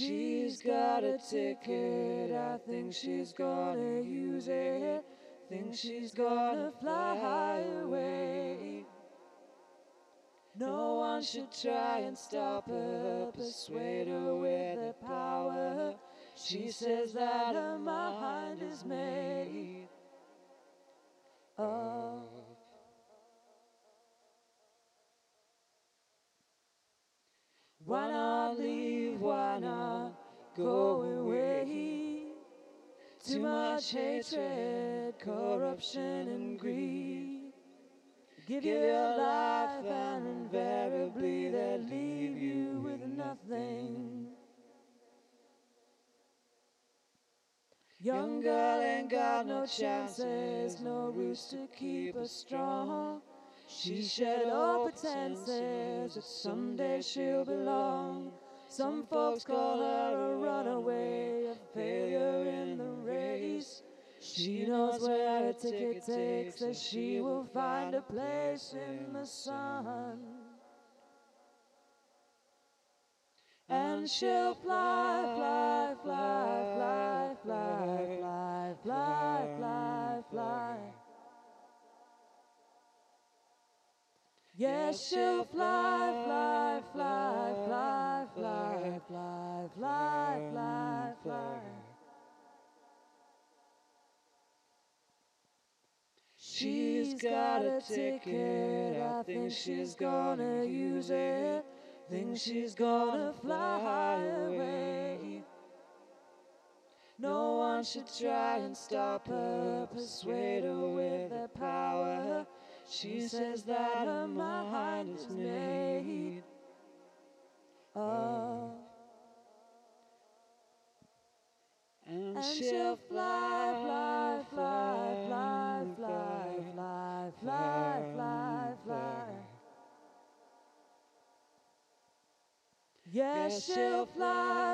She's got a ticket, I think she's gonna use it. Think she's gonna fly away. No one should try and stop her, persuade her with the power. She says that her mind is made. Why not leave? Not go away? Too much hatred, corruption, and greed. Give your life, and invariably they leave you with nothing. Young girl ain't got no chances, no roots to keep her strong. She shed all pretenses that someday she'll belong. Some folks call her a runaway, a failure in the race. She knows where her ticket takes, that she will find a place in the sun. And she'll fly, fly, fly, fly, fly, fly, fly, fly, fly. Yes, she'll fly, fly, fly, fly, fly, fly, fly. She's got a ticket, I think she's gonna use it. Think she's gonna fly away. No one should try and stop her, persuade her with their power. She says that her mind And she'll fly, fly, fly, fly, fly, fly, fly, fly, fly. Yes, she'll fly,